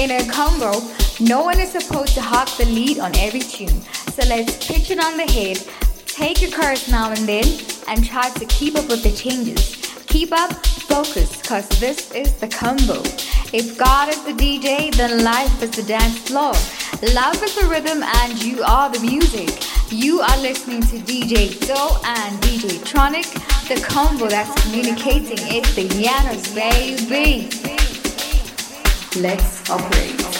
In a combo, no one is supposed to hop the lead on every tune. So let's pitch it on the head, take a chorus now and then, and try to keep up with the changes. Keep up, focus, cause this is the combo. If God is the DJ, then life is the dance floor. Love is the rhythm and you are the music. You are listening to DJ Doe and DJ Tronik, the combo that's communicating. It's the Yanos, baby. Let's operate.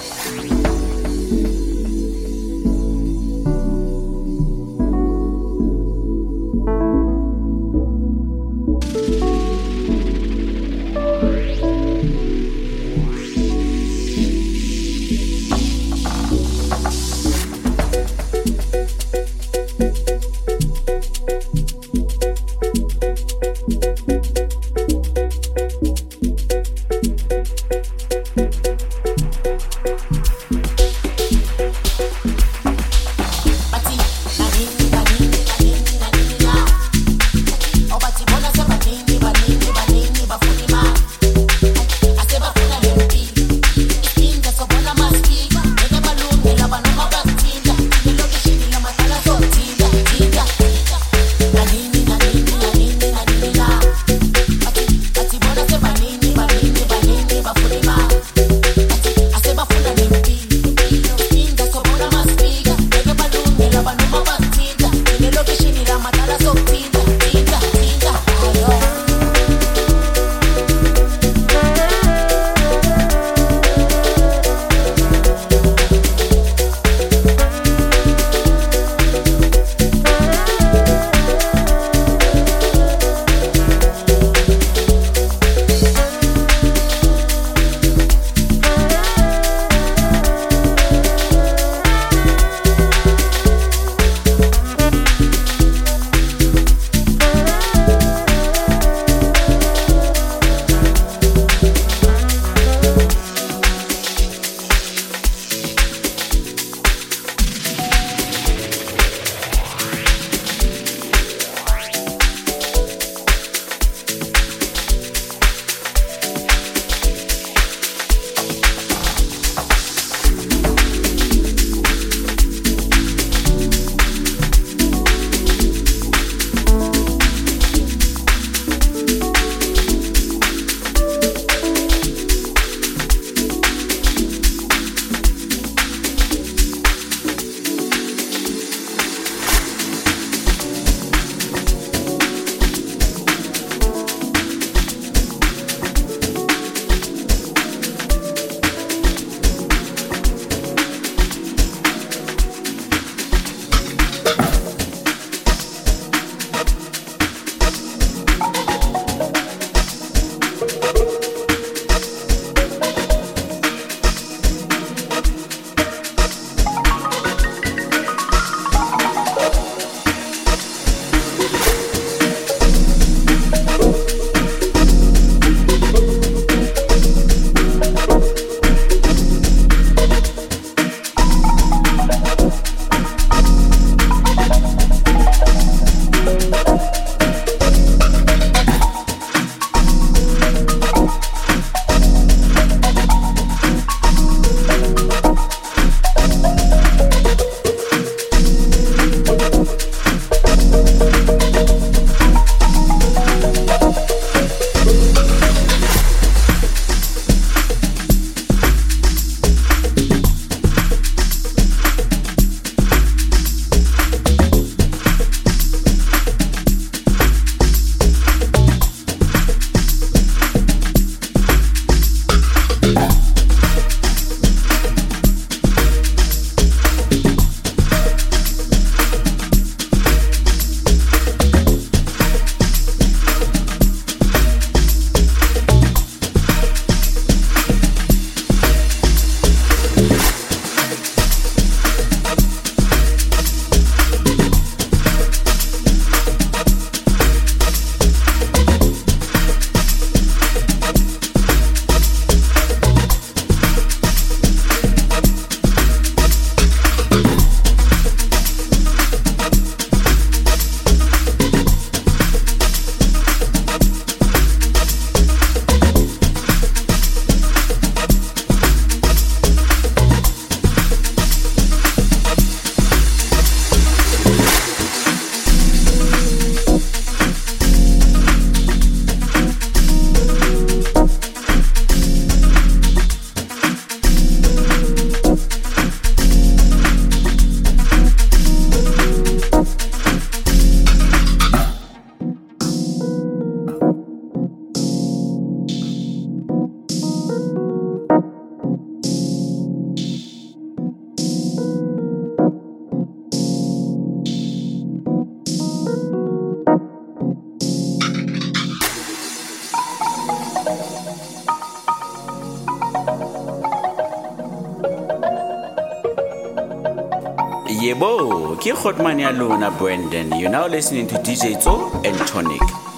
Ya lona Brandon. You're now listening to DJ Tso and Tonic.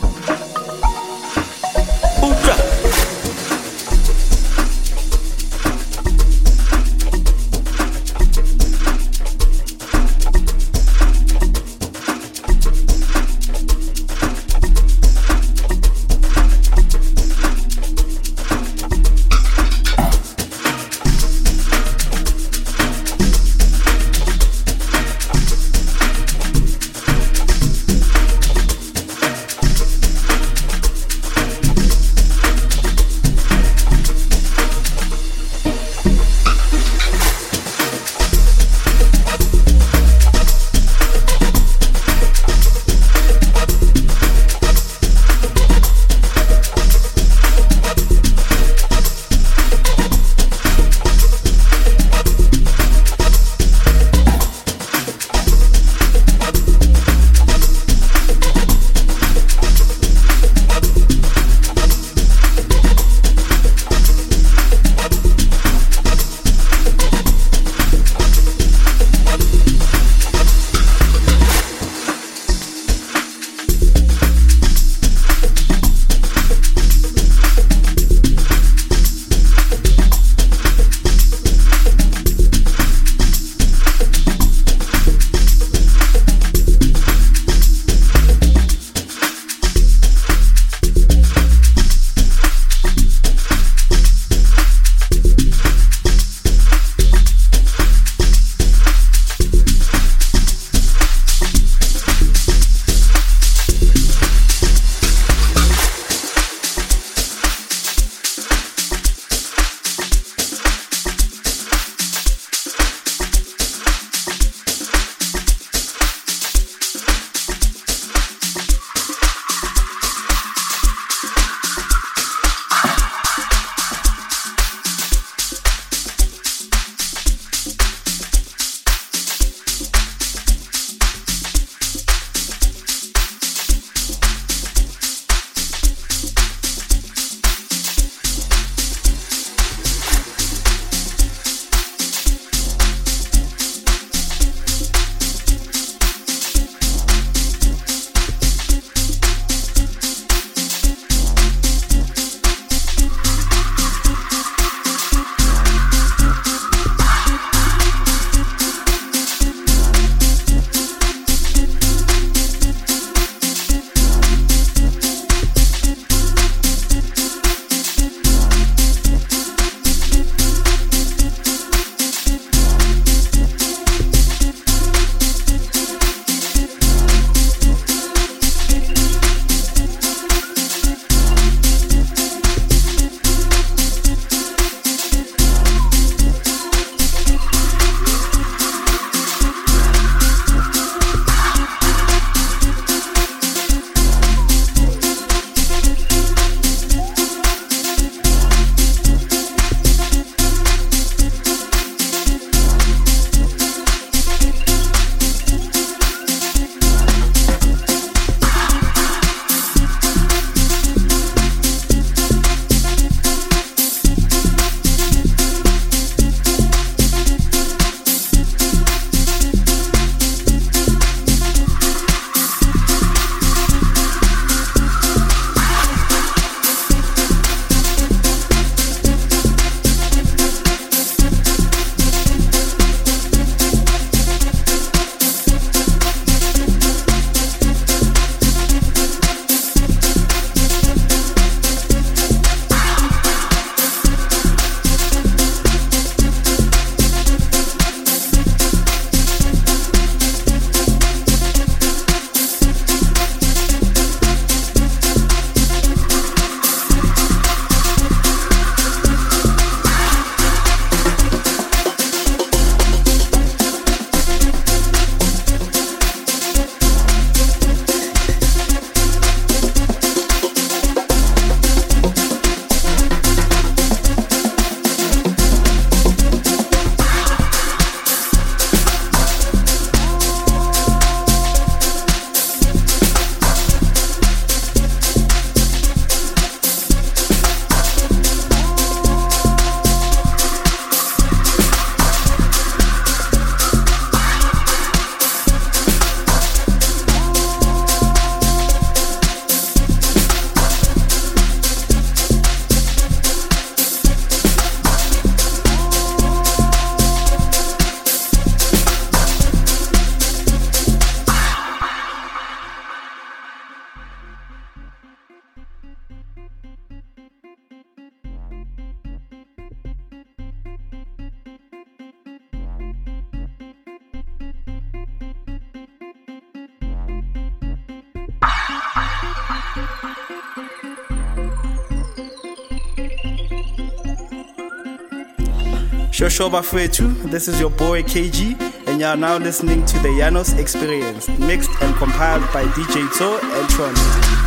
Shoshoba Fuetu, this is your boy KG, and you are now listening to the Yanos Experience, mixed and compiled by DJ To and Tron.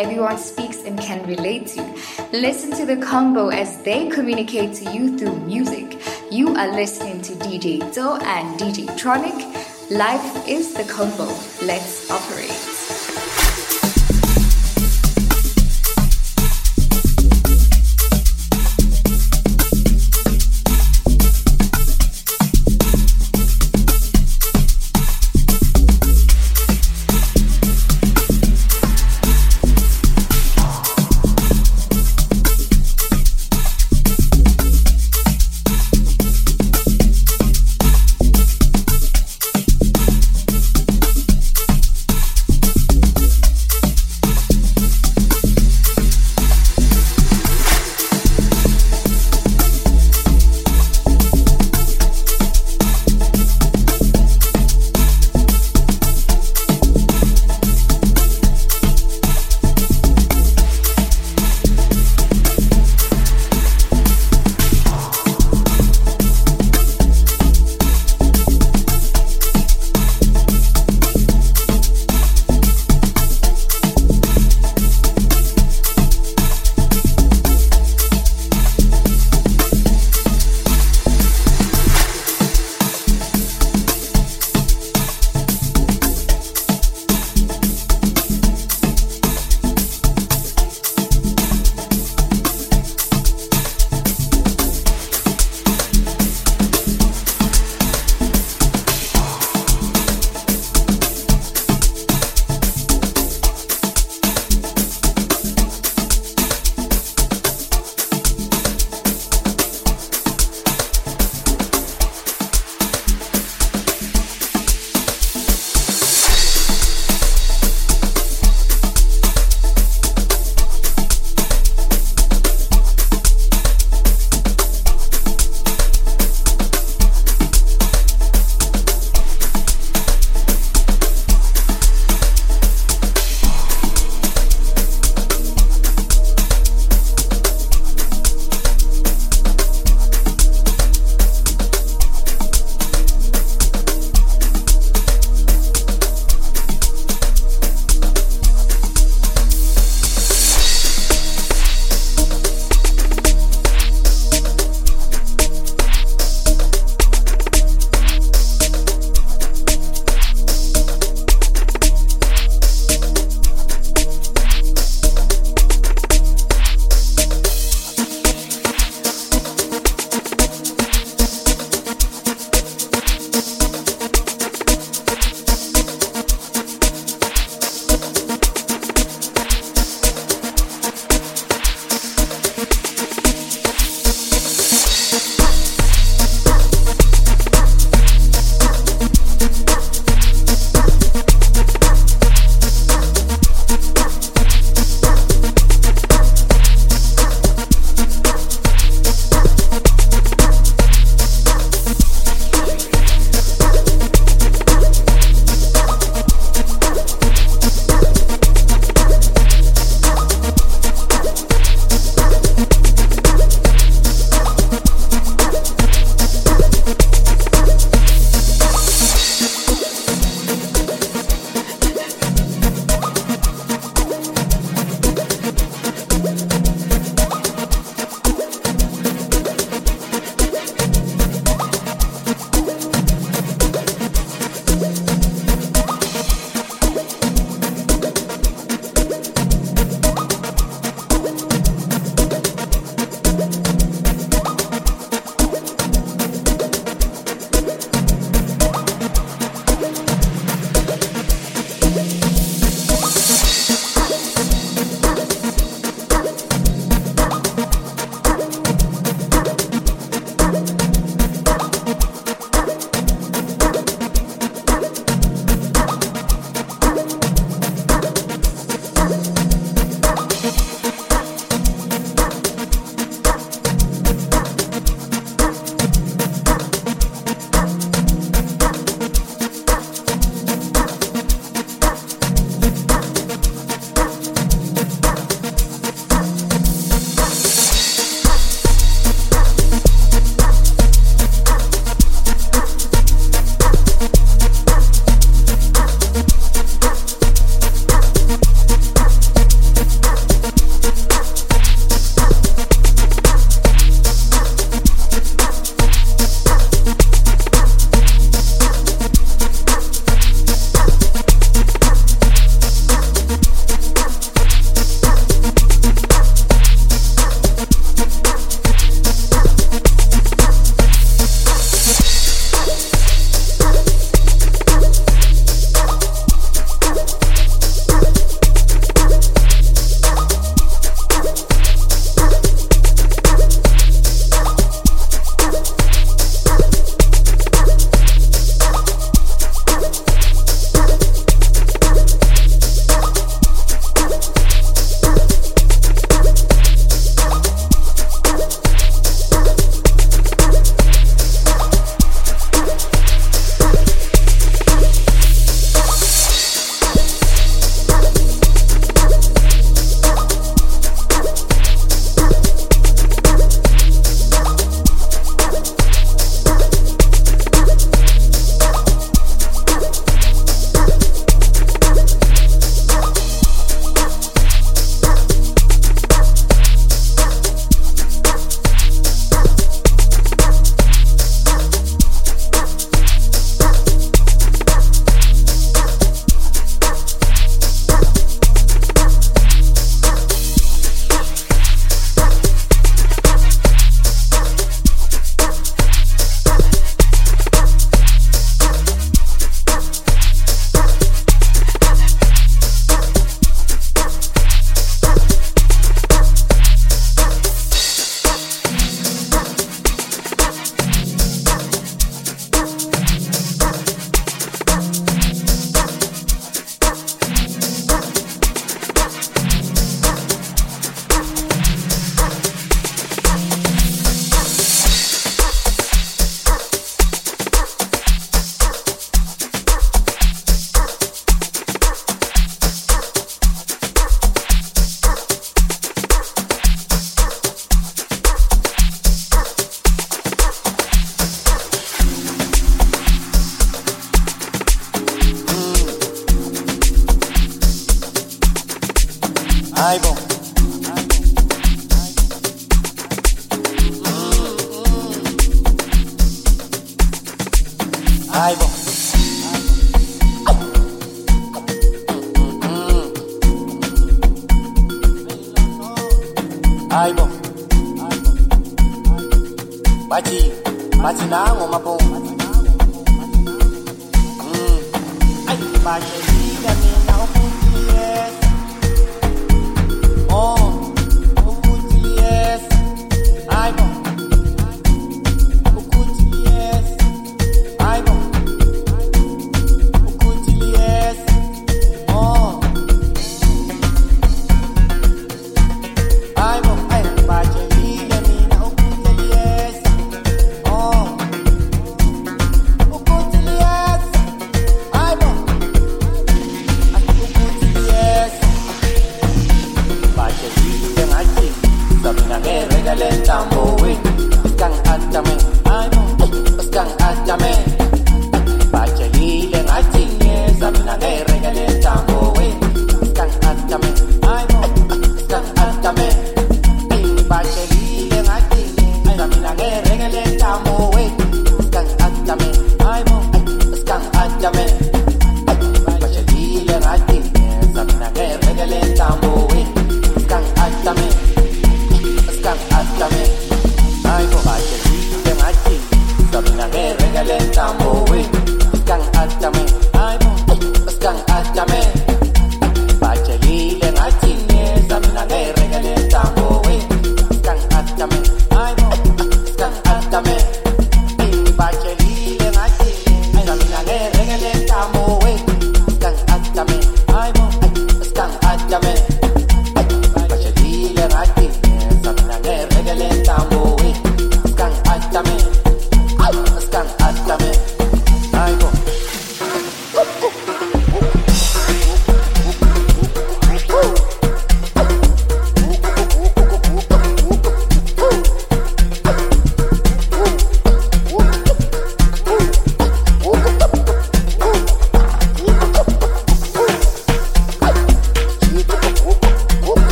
Everyone speaks and can relate to. Listen to the combo as they communicate to you through music. You are listening to DJ Do and DJ Tronik. Life is the combo. Let's operate.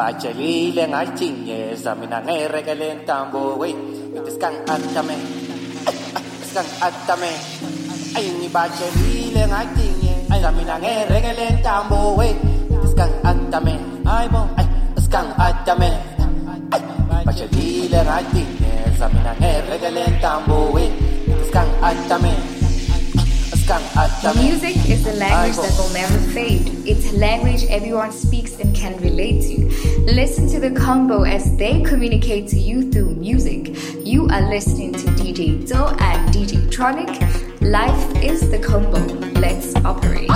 Bachelile ngachinyeza mina ngerekele eh, ntambo we ngithi skang atame skang atame ay ngibachelile ngachinyeza mina ngerekele ntambo we skang atame ay bo skang atame bachelile ngachinyeza mina ngerekele eh, ntambo we skang atame Music is a language that will never fade. It's language everyone speaks and can relate to. Listen to the combo as they communicate to you through music. You are listening to DJ Tso and DJ Tronik. Life is the combo. Let's operate.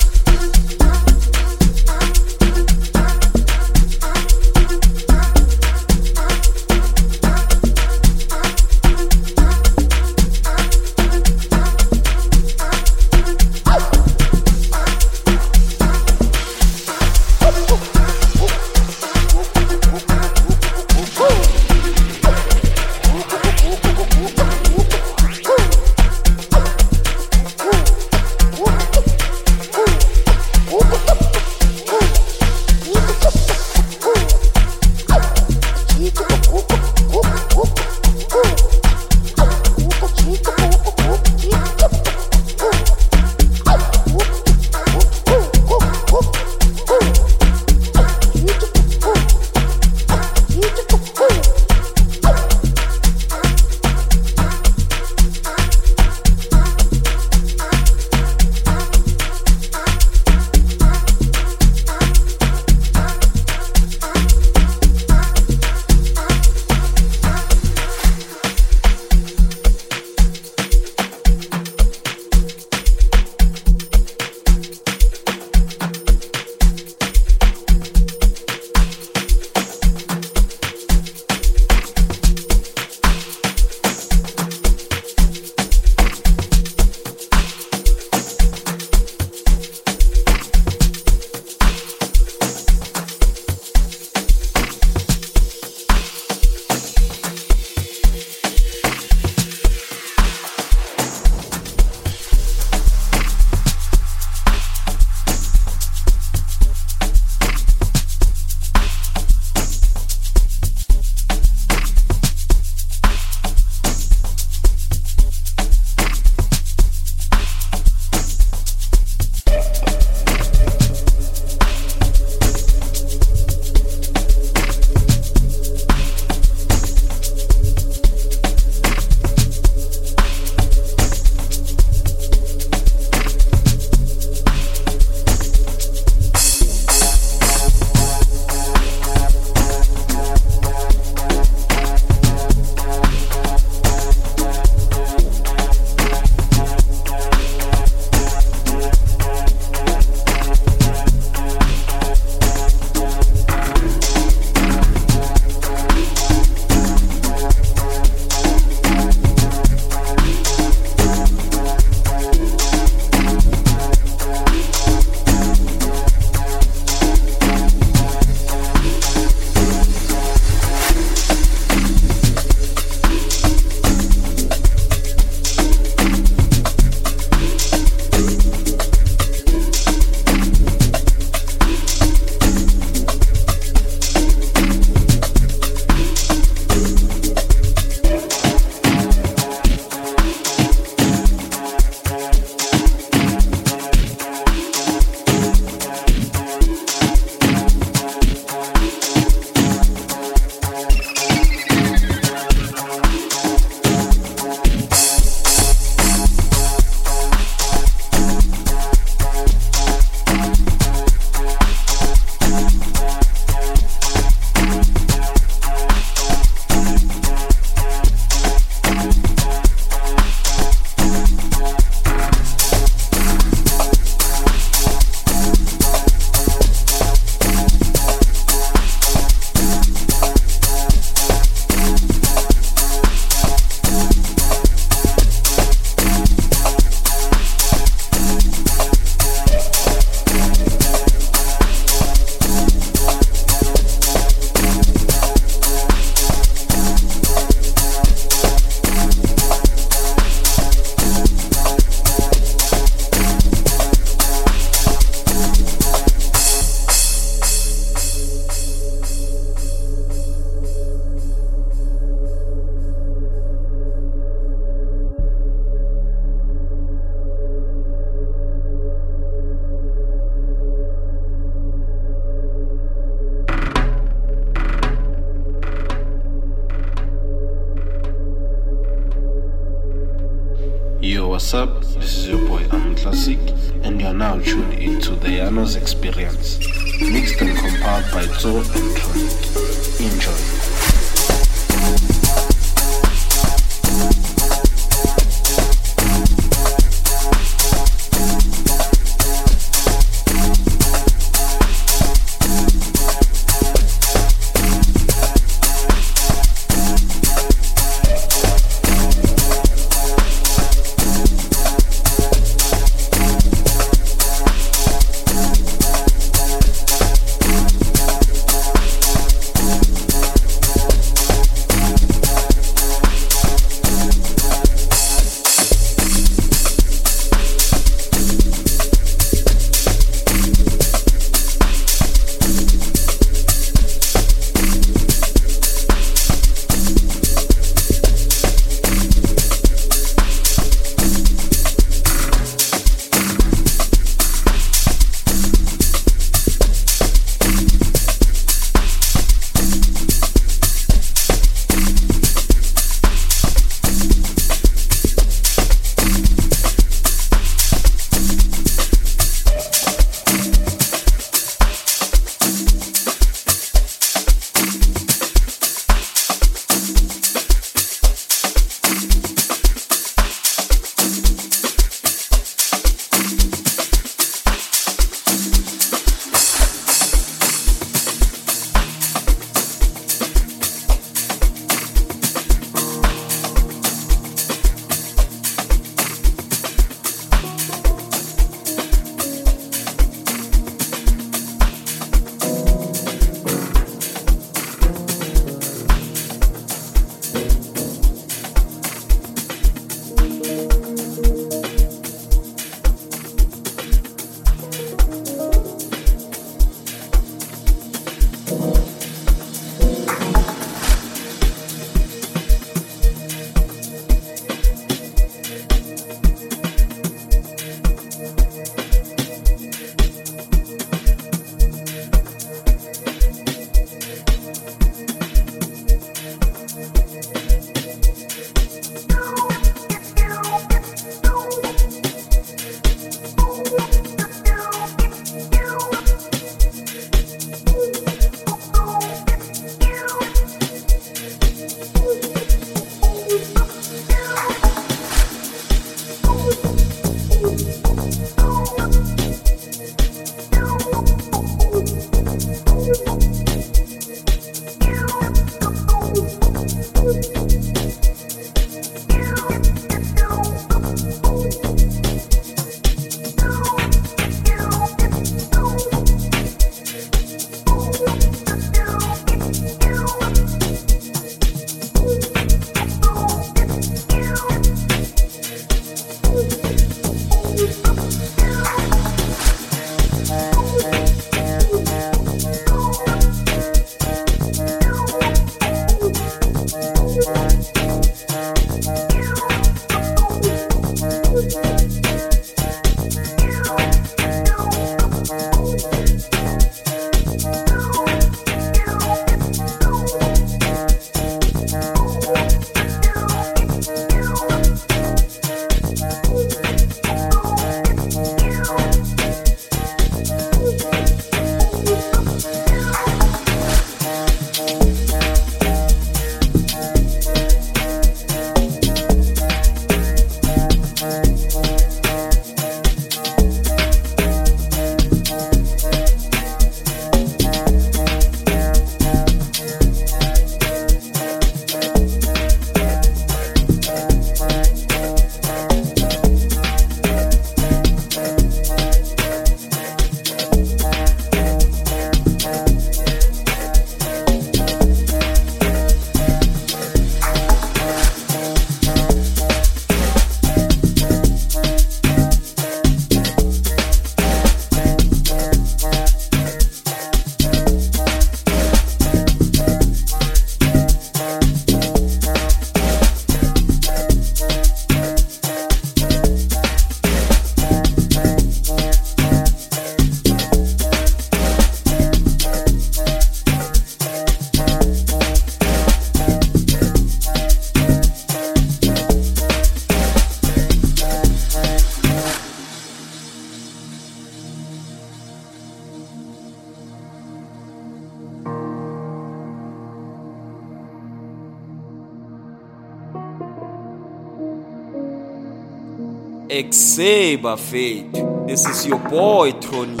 Exe Bafethu. This is your boy Tony,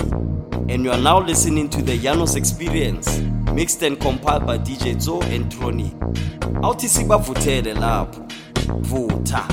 and you are now listening to the Yanos Experience, mixed and compiled by DJ Tso and Tronik. Awuthi sibavuthele lapho. Vutha.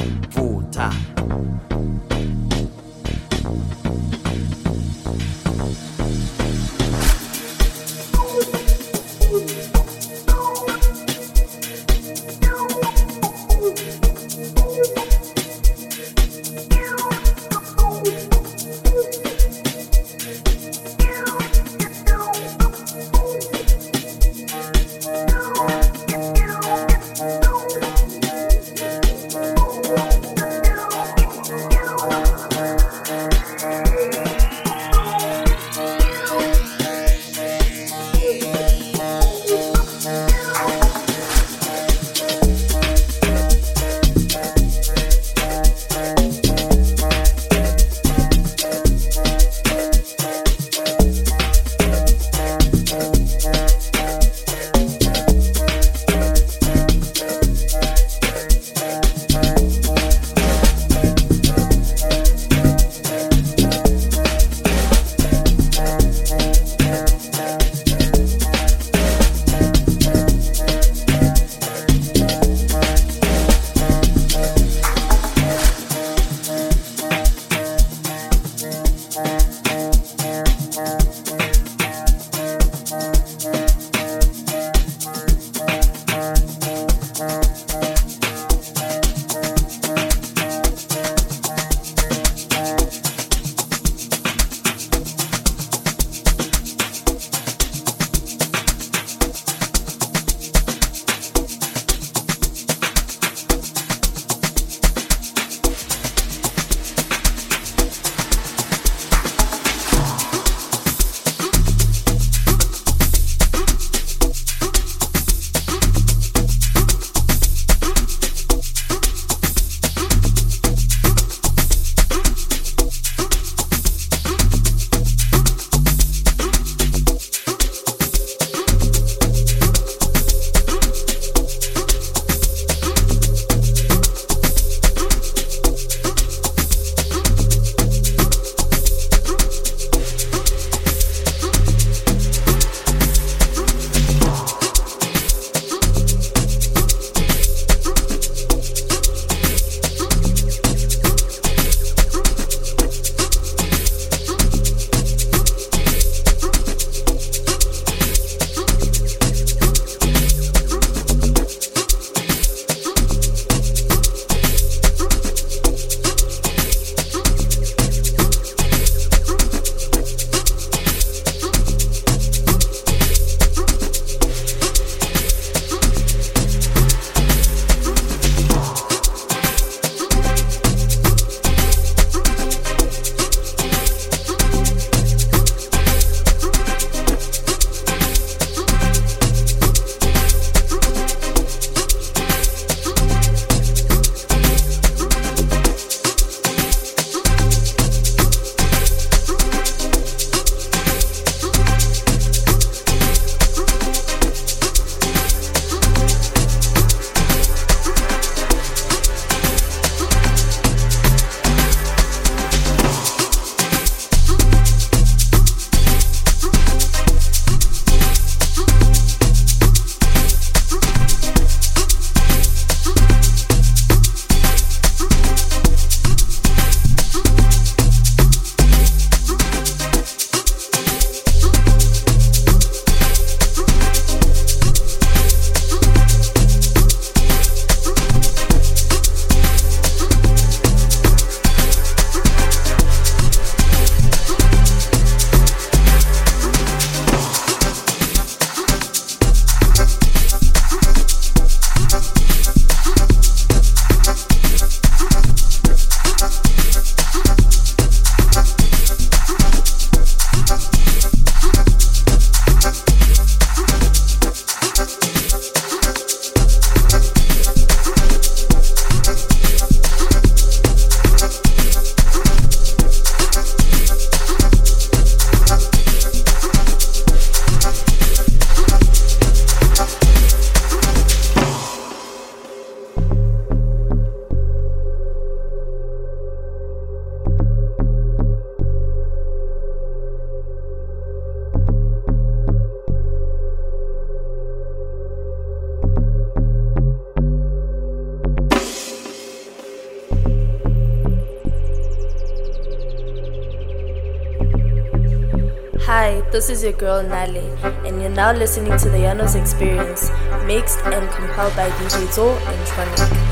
Is your girl Nale, and you're now listening to the Yanos Experience, mixed and compiled by DJ Tso and Tronik.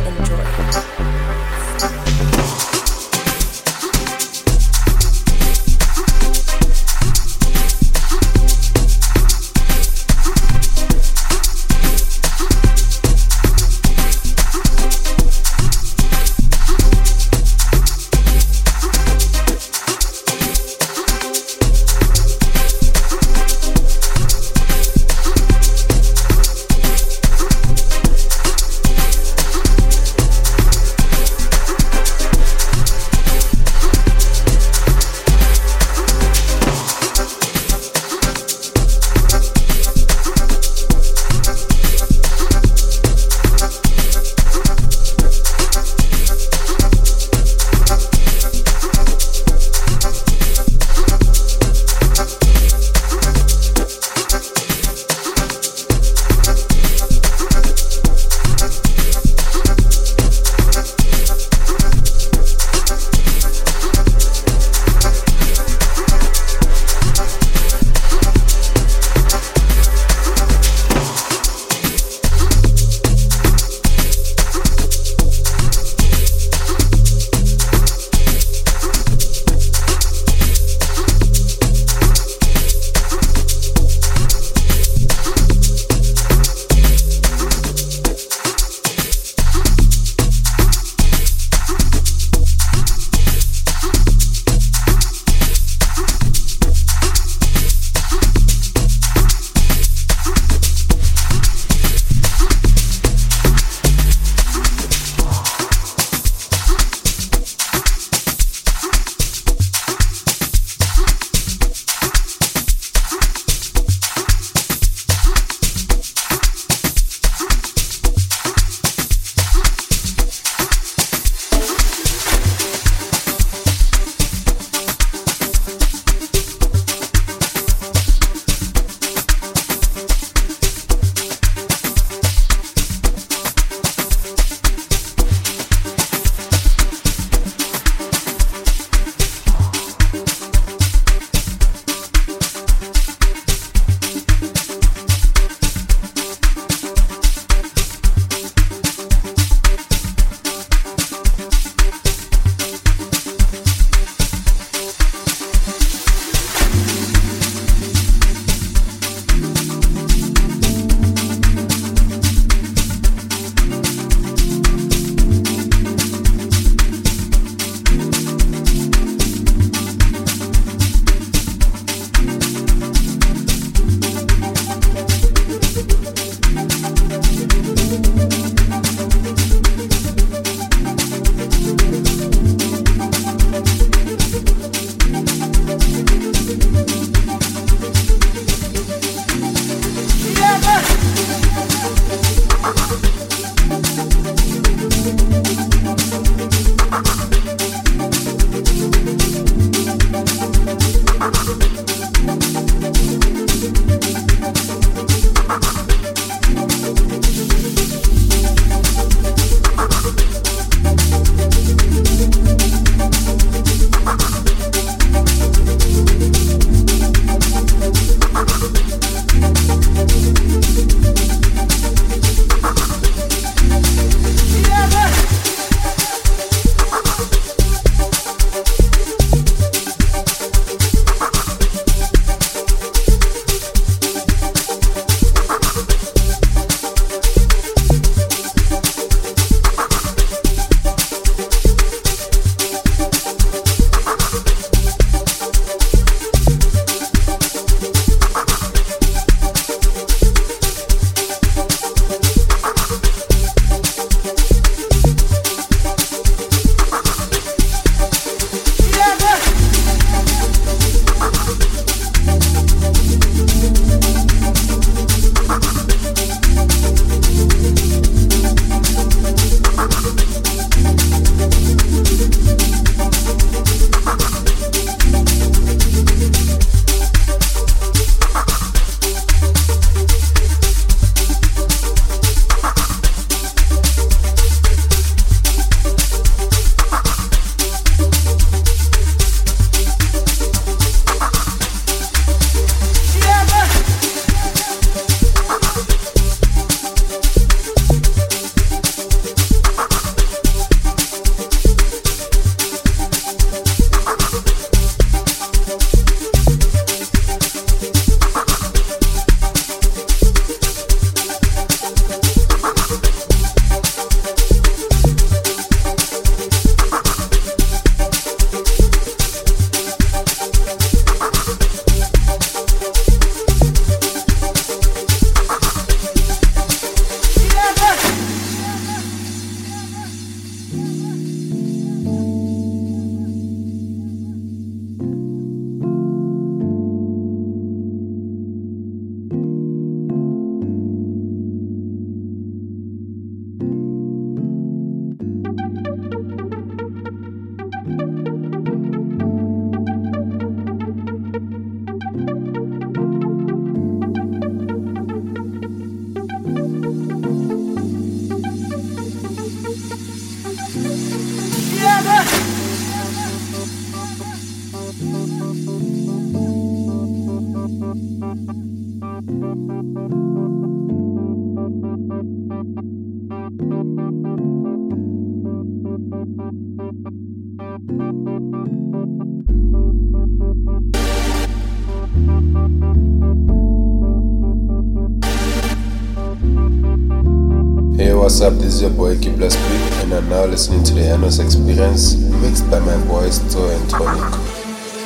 What's up? This is your boy Speak, and I'm now listening to the Yanos Experience, mixed by my boys Tso and Tronik.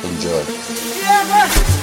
Enjoy. Yebo,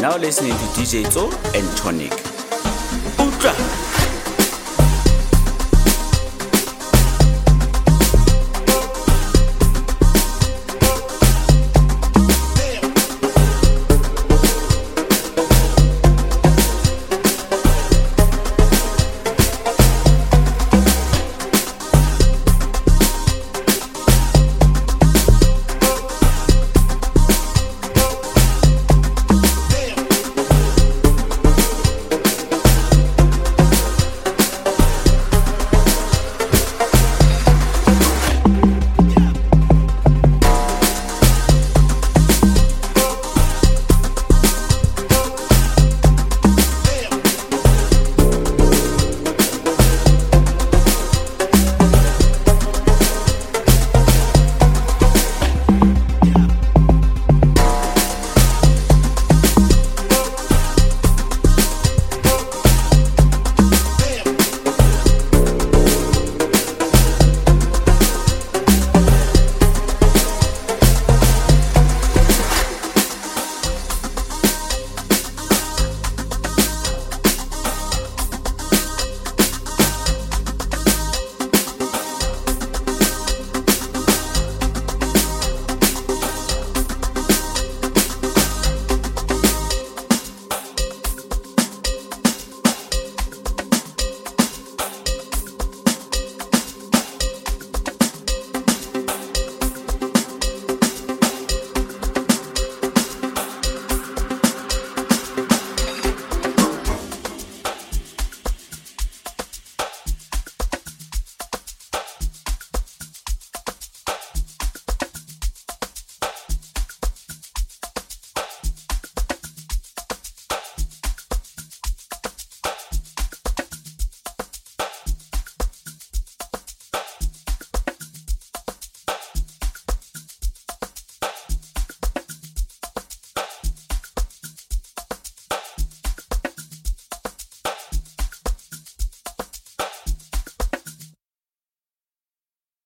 now listening to DJ Tso and Tronik.